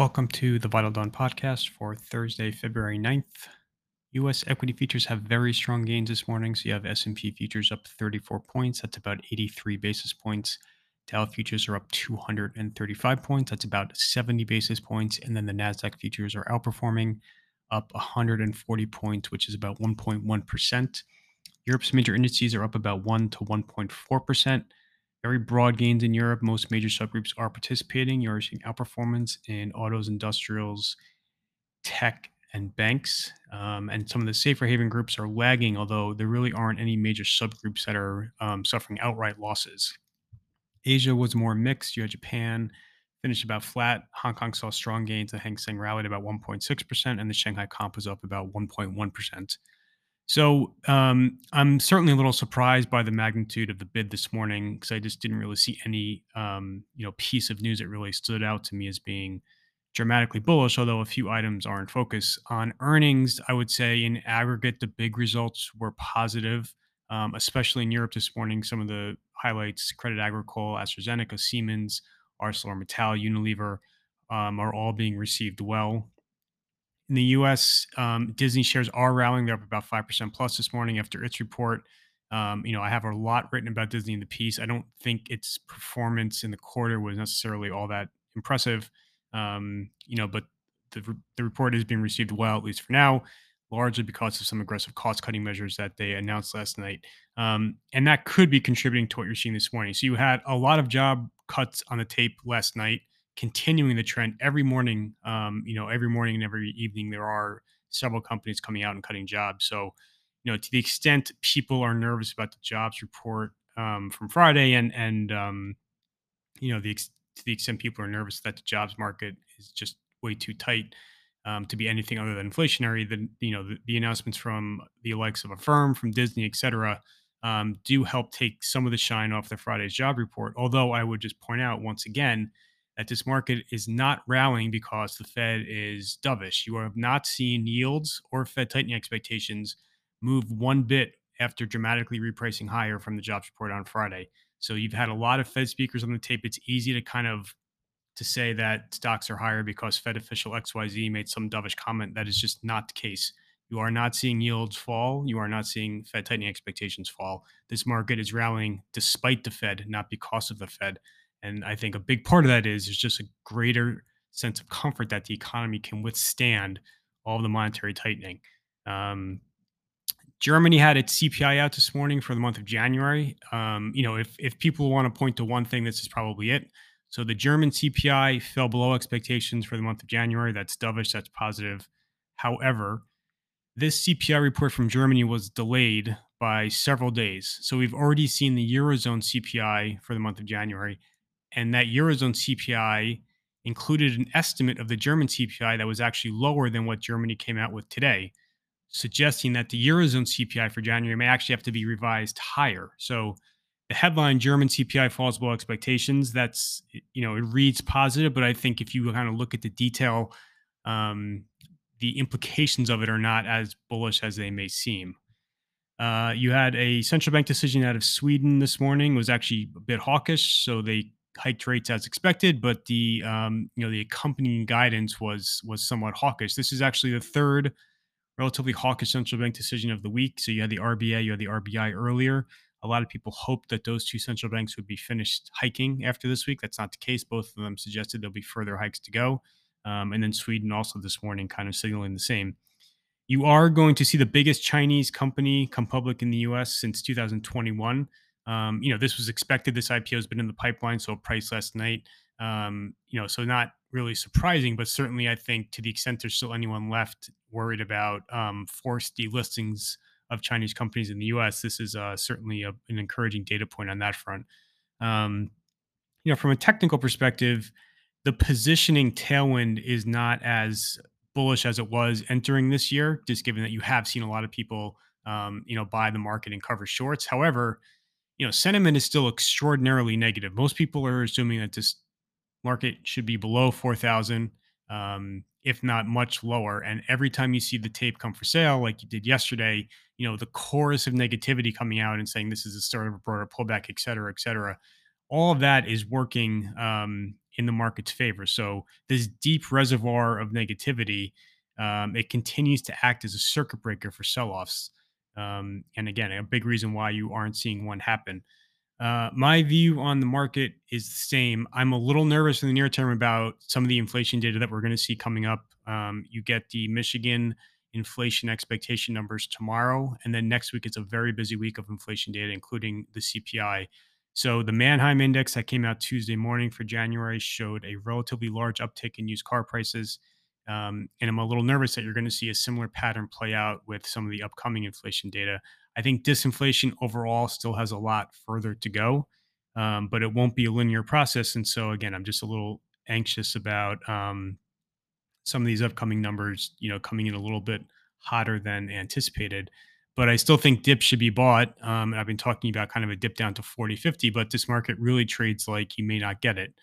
Welcome to the Vital Dawn podcast for Thursday, February 9th. US equity futures have very strong gains this morning. So you have S&P futures up 34 points, that's about 83 basis points. Dow futures are up 235 points, that's about 70 basis points, and then the Nasdaq futures are outperforming up 140 points, which is about 1.1%. Europe's major indices are up about 1 to 1.4% very broad gains in Europe. Most major subgroups are participating. You're seeing outperformance in autos, industrials, tech, and banks. Um, and some of the safer haven groups are lagging, although there really aren't any major subgroups that are um, suffering outright losses. Asia was more mixed. You had Japan finished about flat. Hong Kong saw strong gains. The Hang Seng rallied about 1.6%, and the Shanghai Comp was up about 1.1%. So um, I'm certainly a little surprised by the magnitude of the bid this morning because I just didn't really see any um, you know piece of news that really stood out to me as being dramatically bullish. Although a few items are in focus on earnings, I would say in aggregate the big results were positive, um, especially in Europe this morning. Some of the highlights: Credit Agricole, AstraZeneca, Siemens, ArcelorMittal, Unilever um, are all being received well in the U.S., um, Disney shares are rallying. They're up about five percent plus this morning after its report. Um, you know, I have a lot written about Disney in the piece. I don't think its performance in the quarter was necessarily all that impressive. Um, you know, but the the report is being received well, at least for now, largely because of some aggressive cost cutting measures that they announced last night, um, and that could be contributing to what you're seeing this morning. So you had a lot of job cuts on the tape last night continuing the trend every morning. Um, you know, every morning and every evening, there are several companies coming out and cutting jobs. So, you know, to the extent people are nervous about the jobs report um, from Friday, and and um, you know, the to the extent people are nervous that the jobs market is just way too tight um, to be anything other than inflationary, then you know the, the, announcements from the likes of Affirm, from Disney, et cetera, um, do help take some of the shine off the Friday's job report. Although I would just point out once again that this market is not rallying because the Fed is dovish. You have not seen yields or Fed tightening expectations move one bit after dramatically repricing higher from the jobs report on Friday. So you've had a lot of Fed speakers on the tape. It's easy to kind of to say that stocks are higher because Fed official XYZ made some dovish comment. That is just not the case. You are not seeing yields fall. You are not seeing Fed tightening expectations fall. This market is rallying despite the Fed, not because of the Fed. And I think a big part of that is is just a greater sense of comfort that the economy can withstand all the monetary tightening. Um, Germany had its CPI out this morning for the month of January. Um, you know, if if people want to point to one thing, this is probably it. So the German CPI fell below expectations for the month of January. That's dovish. That's positive. However, this CPI report from Germany was delayed by several days. So we've already seen the Eurozone CPI for the month of January and that Eurozone CPI included an estimate of the German CPI that was actually lower than what Germany came out with today, suggesting that the Eurozone CPI for January may actually have to be revised higher. So the headline German CPI falls below expectations. That's, you know, it reads positive, but I think if you kind of look at the detail, um, the implications of it are not as bullish as they may seem. Uh, you had a central bank decision out of Sweden this morning was actually a bit hawkish, so they hiked rates as expected, but the um, you know the accompanying guidance was was somewhat hawkish. This is actually the third relatively hawkish central bank decision of the week. So you had the RBA, you had the RBI earlier. A lot of people hoped that those two central banks would be finished hiking after this week. That's not the case. Both of them suggested there'll be further hikes to go. Um, and then Sweden also this morning kind of signaling the same. You are going to see the biggest Chinese company come public in the US since 2021. Um, you know, this was expected. This IPO has been in the pipeline, so price last night. Um, you know, so not really surprising, but certainly I think to the extent there's still anyone left worried about um, forced delistings of Chinese companies in the U.S., this is uh, certainly a, an encouraging data point on that front. Um, you know, from a technical perspective, the positioning tailwind is not as bullish as it was entering this year, just given that you have seen a lot of people, um, you know, buy the market and cover shorts. However, you know, sentiment is still extraordinarily negative. Most people are assuming that this market should be below 4,000, um, if not much lower. And every time you see the tape come for sale, like you did yesterday, you know, the chorus of negativity coming out and saying this is the start of a broader pullback, et cetera, et cetera. All of that is working um, in the market's favor. So this deep reservoir of negativity, um, it continues to act as a circuit breaker for sell-offs. Um, and again, a big reason why you aren't seeing one happen. Uh, my view on the market is the same. I'm a little nervous in the near term about some of the inflation data that we're going to see coming up. Um, you get the Michigan inflation expectation numbers tomorrow, and then next week it's a very busy week of inflation data, including the CPI. So the Manheim index that came out Tuesday morning for January showed a relatively large uptick in used car prices. Um, and I'm a little nervous that you're going to see a similar pattern play out with some of the upcoming inflation data. I think disinflation overall still has a lot further to go, um, but it won't be a linear process. And so, again, I'm just a little anxious about um, some of these upcoming numbers, you know, coming in a little bit hotter than anticipated. But I still think dips should be bought. Um, I've been talking about kind of a dip down to 40, 50, but this market really trades like you may not get it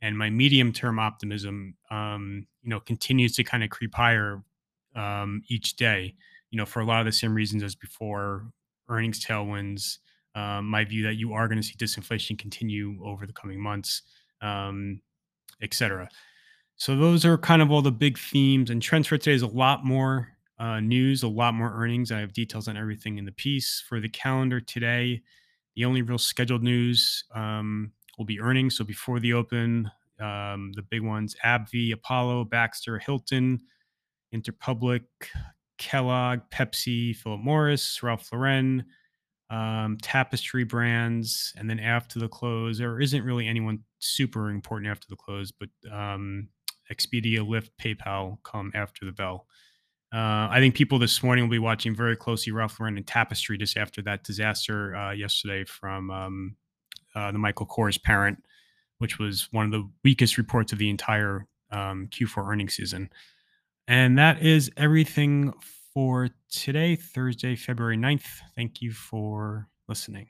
and my medium term optimism um, you know continues to kind of creep higher um, each day. You know for a lot of the same reasons as before earnings tailwinds um, my view that you are going to see disinflation continue over the coming months um, etc so those are kind of all the big themes and trends for today. Is a lot more uh, news a lot more earnings. I have details on everything in the piece. For the calendar today the only real scheduled news um, will be earning. So before the open, um, the big ones AbbVie, Apollo, Baxter, Hilton, Interpublic, Kellogg, Pepsi, Philip Morris, Ralph Lauren, um, Tapestry brands. And then after the close, there isn't really anyone super important after the close, but um, Expedia, Lyft, PayPal come after the bell. Uh, I think people this morning will be watching very closely Ralph Lauren and Tapestry just after that disaster uh, yesterday from um, uh, the Michael Kors parent, which was one of the weakest reports of the entire um, Q4 earnings season. And that is everything for today, Thursday, February 9th. Thank you for listening.